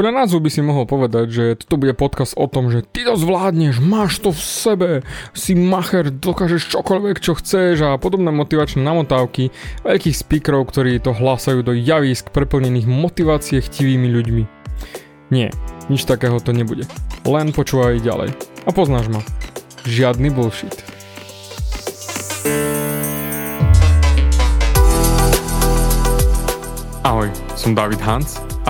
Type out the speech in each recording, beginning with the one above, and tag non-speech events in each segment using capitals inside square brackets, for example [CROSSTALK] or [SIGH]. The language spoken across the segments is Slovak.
Podľa názvu by si mohol povedať, že toto bude podcast o tom, že ty to zvládneš, máš to v sebe, si macher, dokážeš čokoľvek, čo chceš a podobné motivačné namotávky veľkých speakerov, ktorí to hlásajú do javísk preplnených motivácie chtivými ľuďmi. Nie, nič takého to nebude. Len počúvaj ďalej. A poznáš ma. Žiadny bullshit. Ahoj, som David Hans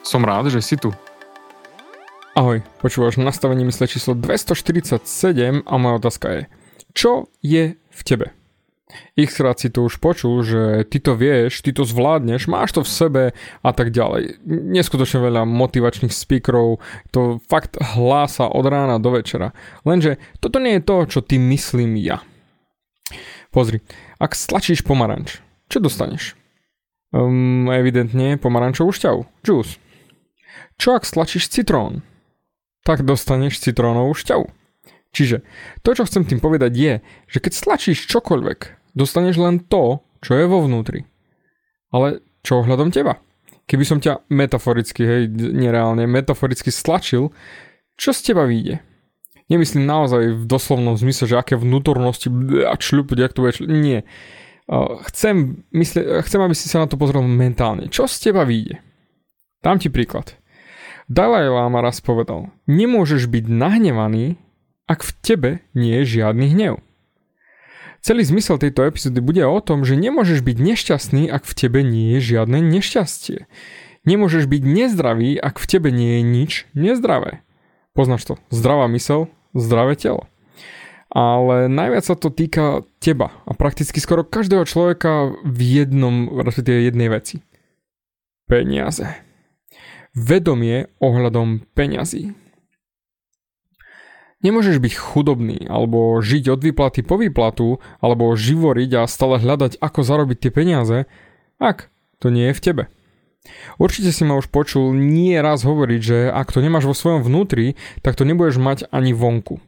Som rád, že si tu. Ahoj, počúvaš nastavenie mysle číslo 247 a moja otázka je, čo je v tebe? Ich krát si to už počul, že ty to vieš, ty to zvládneš, máš to v sebe a tak ďalej. Neskutočne veľa motivačných speakerov to fakt hlása od rána do večera. Lenže toto nie je to, čo ty myslím ja. Pozri, ak stlačíš pomaranč, čo dostaneš? Um, evidentne pomarančovú šťavu, juice. Čo ak stlačíš citrón? Tak dostaneš citrónovú šťavu. Čiže to, čo chcem tým povedať je, že keď stlačíš čokoľvek, dostaneš len to, čo je vo vnútri. Ale čo ohľadom teba? Keby som ťa metaforicky, hej, nereálne, metaforicky stlačil, čo z teba vyjde? Nemyslím naozaj v doslovnom zmysle, že aké vnútornosti a čľup, jak to bude Nie. Chcem, mysle, chcem, aby si sa na to pozrel mentálne. Čo z teba vyjde? Dám ti príklad. Dalaj Lama raz povedal, nemôžeš byť nahnevaný, ak v tebe nie je žiadny hnev. Celý zmysel tejto epizódy bude o tom, že nemôžeš byť nešťastný, ak v tebe nie je žiadne nešťastie. Nemôžeš byť nezdravý, ak v tebe nie je nič nezdravé. Poznáš to? Zdravá mysel, zdravé telo. Ale najviac sa to týka teba a prakticky skoro každého človeka v jednom, respektíve jednej veci. Peniaze vedomie ohľadom peňazí. Nemôžeš byť chudobný, alebo žiť od výplaty po výplatu, alebo živoriť a stále hľadať, ako zarobiť tie peniaze, ak to nie je v tebe. Určite si ma už počul nie raz hovoriť, že ak to nemáš vo svojom vnútri, tak to nebudeš mať ani vonku.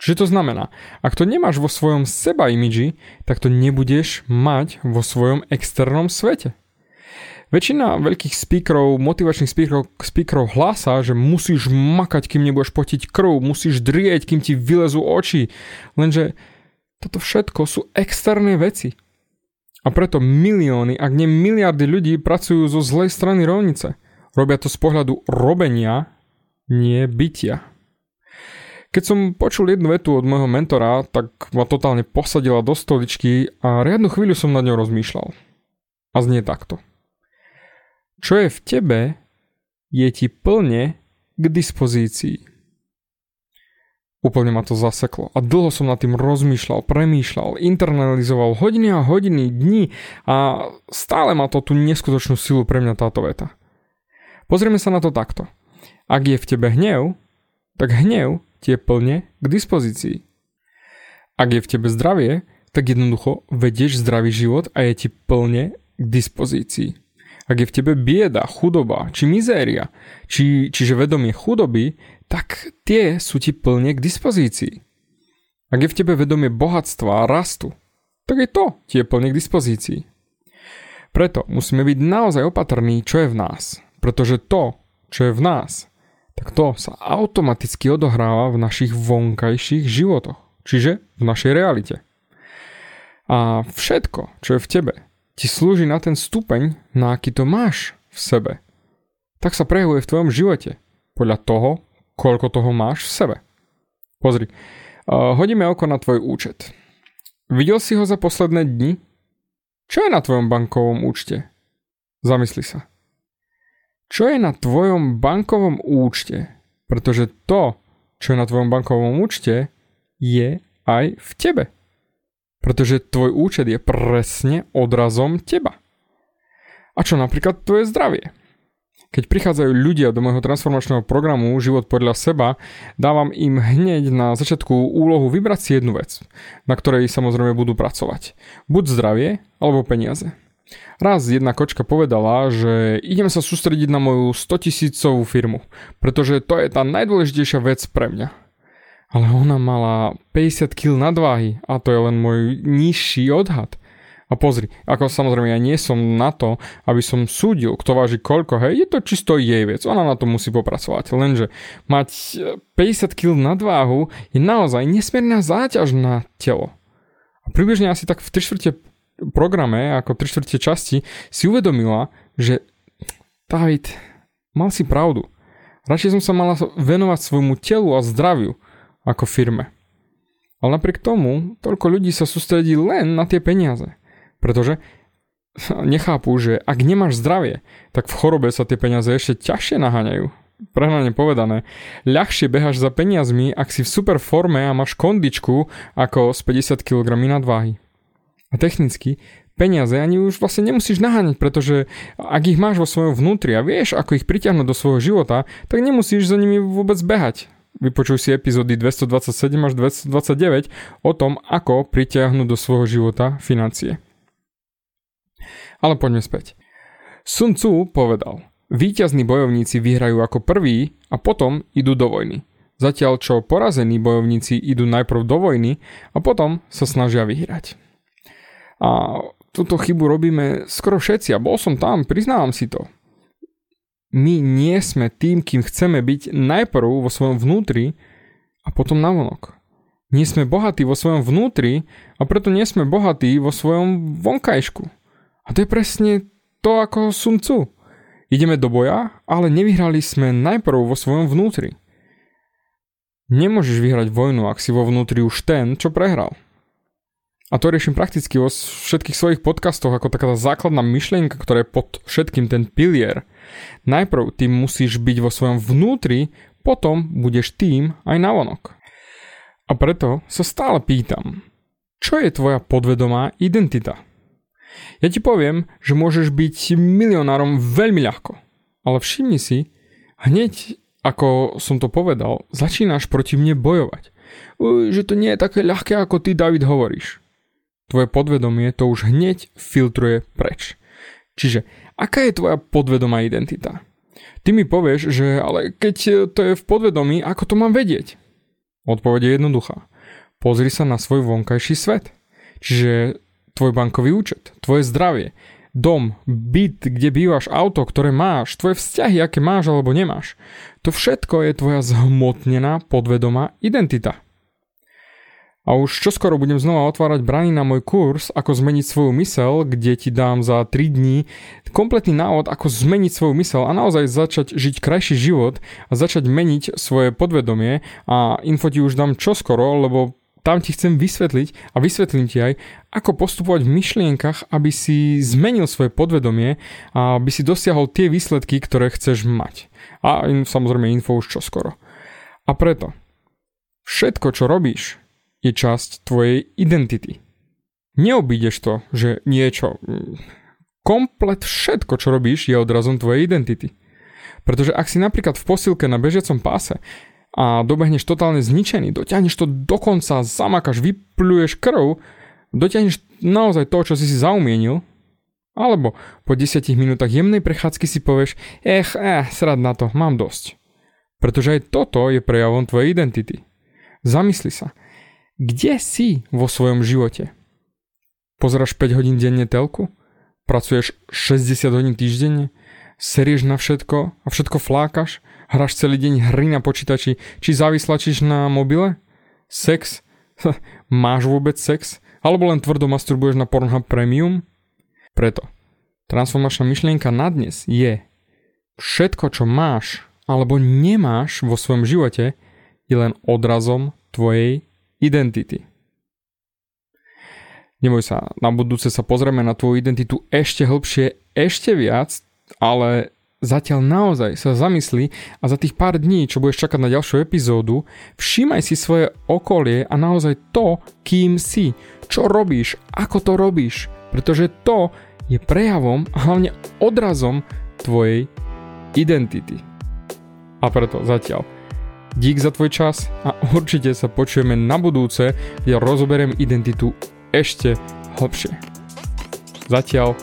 Čiže to znamená, ak to nemáš vo svojom seba imidži, tak to nebudeš mať vo svojom externom svete. Väčšina veľkých speakerov, motivačných speakerov, speakerov hlása, že musíš makať, kým nebudeš potiť krv, musíš drieť, kým ti vylezú oči. Lenže toto všetko sú externé veci. A preto milióny, ak nie miliardy ľudí pracujú zo zlej strany rovnice. Robia to z pohľadu robenia, nie bytia. Keď som počul jednu vetu od môjho mentora, tak ma totálne posadila do stoličky a riadnu chvíľu som nad ňou rozmýšľal. A znie takto. Čo je v tebe, je ti plne k dispozícii. Úplne ma to zaseklo a dlho som nad tým rozmýšľal, premýšľal, internalizoval hodiny a hodiny, dní a stále má to tú neskutočnú silu pre mňa táto veta. Pozrieme sa na to takto. Ak je v tebe hnev, tak hnev ti je plne k dispozícii. Ak je v tebe zdravie, tak jednoducho vedieš zdravý život a je ti plne k dispozícii. Ak je v tebe bieda, chudoba či mizéria, či, čiže vedomie chudoby, tak tie sú ti plne k dispozícii. Ak je v tebe vedomie bohatstva a rastu, tak je to ti je plne k dispozícii. Preto musíme byť naozaj opatrní, čo je v nás. Pretože to, čo je v nás, tak to sa automaticky odohráva v našich vonkajších životoch, čiže v našej realite. A všetko, čo je v tebe, ti slúži na ten stupeň, na aký to máš v sebe. Tak sa prejavuje v tvojom živote podľa toho, koľko toho máš v sebe. Pozri, hodíme oko na tvoj účet. Videl si ho za posledné dni? Čo je na tvojom bankovom účte? Zamysli sa. Čo je na tvojom bankovom účte? Pretože to, čo je na tvojom bankovom účte, je aj v tebe. Pretože tvoj účet je presne odrazom teba. A čo napríklad tvoje zdravie? Keď prichádzajú ľudia do môjho transformačného programu Život podľa seba, dávam im hneď na začiatku úlohu vybrať si jednu vec, na ktorej samozrejme budú pracovať. Buď zdravie, alebo peniaze. Raz jedna kočka povedala, že idem sa sústrediť na moju 100 tisícovú firmu, pretože to je tá najdôležitejšia vec pre mňa. Ale ona mala 50 kg nadváhy a to je len môj nižší odhad. A pozri, ako samozrejme ja nie som na to, aby som súdil, kto váži koľko, hej, je to čisto jej vec, ona na to musí popracovať. Lenže mať 50 kg nadváhu je naozaj nesmierna záťaž na telo. A približne asi tak v 3 čtvrte programe, ako 3 čtvrte časti, si uvedomila, že David, mal si pravdu. Radšej som sa mala venovať svojmu telu a zdraviu ako firme. Ale napriek tomu, toľko ľudí sa sústredí len na tie peniaze. Pretože [LAUGHS] nechápu, že ak nemáš zdravie, tak v chorobe sa tie peniaze ešte ťažšie naháňajú. Prehnane povedané, ľahšie behaš za peniazmi, ak si v super forme a máš kondičku ako z 50 kg nadváhy. A technicky peniaze ani už vlastne nemusíš naháňať, pretože ak ich máš vo svojom vnútri a vieš, ako ich pritiahnuť do svojho života, tak nemusíš za nimi vôbec behať. Vypočuj si epizódy 227 až 229 o tom, ako pritiahnuť do svojho života financie. Ale poďme späť. Sun Tzu povedal, víťazní bojovníci vyhrajú ako prví a potom idú do vojny. Zatiaľ čo porazení bojovníci idú najprv do vojny a potom sa snažia vyhrať. A túto chybu robíme skoro všetci a bol som tam, priznávam si to. My nie sme tým, kým chceme byť najprv vo svojom vnútri a potom navonok. Nie sme bohatí vo svojom vnútri a preto nie sme bohatí vo svojom vonkajšku. A to je presne to ako Sun Tzu. Ideme do boja, ale nevyhrali sme najprv vo svojom vnútri. Nemôžeš vyhrať vojnu, ak si vo vnútri už ten, čo prehral. A to riešim prakticky vo všetkých svojich podcastoch ako taká základná myšlienka, ktorá je pod všetkým ten pilier. Najprv ty musíš byť vo svojom vnútri, potom budeš tým aj navonok. A preto sa stále pýtam, čo je tvoja podvedomá identita? Ja ti poviem, že môžeš byť milionárom veľmi ľahko. Ale všimni si, hneď ako som to povedal, začínaš proti mne bojovať. Že to nie je také ľahké, ako ty, David, hovoríš. Tvoje podvedomie to už hneď filtruje preč. Čiže, aká je tvoja podvedomá identita? Ty mi povieš, že ale keď to je v podvedomí, ako to mám vedieť? Odpoveď je jednoduchá. Pozri sa na svoj vonkajší svet. Čiže tvoj bankový účet, tvoje zdravie, dom, byt, kde bývaš, auto, ktoré máš, tvoje vzťahy, aké máš alebo nemáš. To všetko je tvoja zhmotnená podvedomá identita. A už čoskoro budem znova otvárať brany na môj kurz, ako zmeniť svoju mysel, kde ti dám za 3 dní kompletný návod, ako zmeniť svoju mysel a naozaj začať žiť krajší život a začať meniť svoje podvedomie a info ti už dám čoskoro, lebo tam ti chcem vysvetliť a vysvetlím ti aj, ako postupovať v myšlienkach, aby si zmenil svoje podvedomie a aby si dosiahol tie výsledky, ktoré chceš mať. A samozrejme info už čoskoro. A preto, všetko, čo robíš, je časť tvojej identity. Neobídeš to, že niečo... Komplet všetko, čo robíš, je odrazom tvojej identity. Pretože ak si napríklad v posilke na bežiacom páse a dobehneš totálne zničený, dotiahneš to dokonca, zamakaš, vypluješ krv, dotiahneš naozaj to, čo si si zaumienil, alebo po 10 minútach jemnej prechádzky si povieš, ech, eh, srad na to, mám dosť. Pretože aj toto je prejavom tvojej identity. Zamysli sa, kde si vo svojom živote? Pozeraš 5 hodín denne telku? Pracuješ 60 hodín týždenne? Serieš na všetko a všetko flákaš? Hráš celý deň hry na počítači, či závislačíš na mobile? Sex? [LAUGHS] Máš vôbec sex? Alebo len tvrdo masturbuješ na Pornhub Premium? Preto. Transformačná myšlienka na dnes je všetko, čo máš alebo nemáš vo svojom živote, je len odrazom tvojej identity. Neboj sa, na budúce sa pozrieme na tvoju identitu ešte hlbšie, ešte viac, ale zatiaľ naozaj sa zamysli a za tých pár dní, čo budeš čakať na ďalšiu epizódu, všímaj si svoje okolie a naozaj to, kým si, čo robíš, ako to robíš, pretože to je prejavom a hlavne odrazom tvojej identity. A preto zatiaľ dík za tvoj čas a určite sa počujeme na budúce, kde rozoberiem identitu ešte hlbšie. Zatiaľ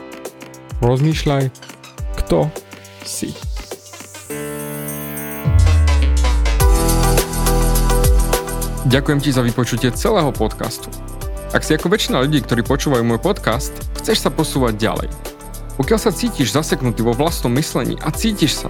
rozmýšľaj, kto si. Ďakujem ti za vypočutie celého podcastu. Ak si ako väčšina ľudí, ktorí počúvajú môj podcast, chceš sa posúvať ďalej. Pokiaľ sa cítiš zaseknutý vo vlastnom myslení a cítiš sa,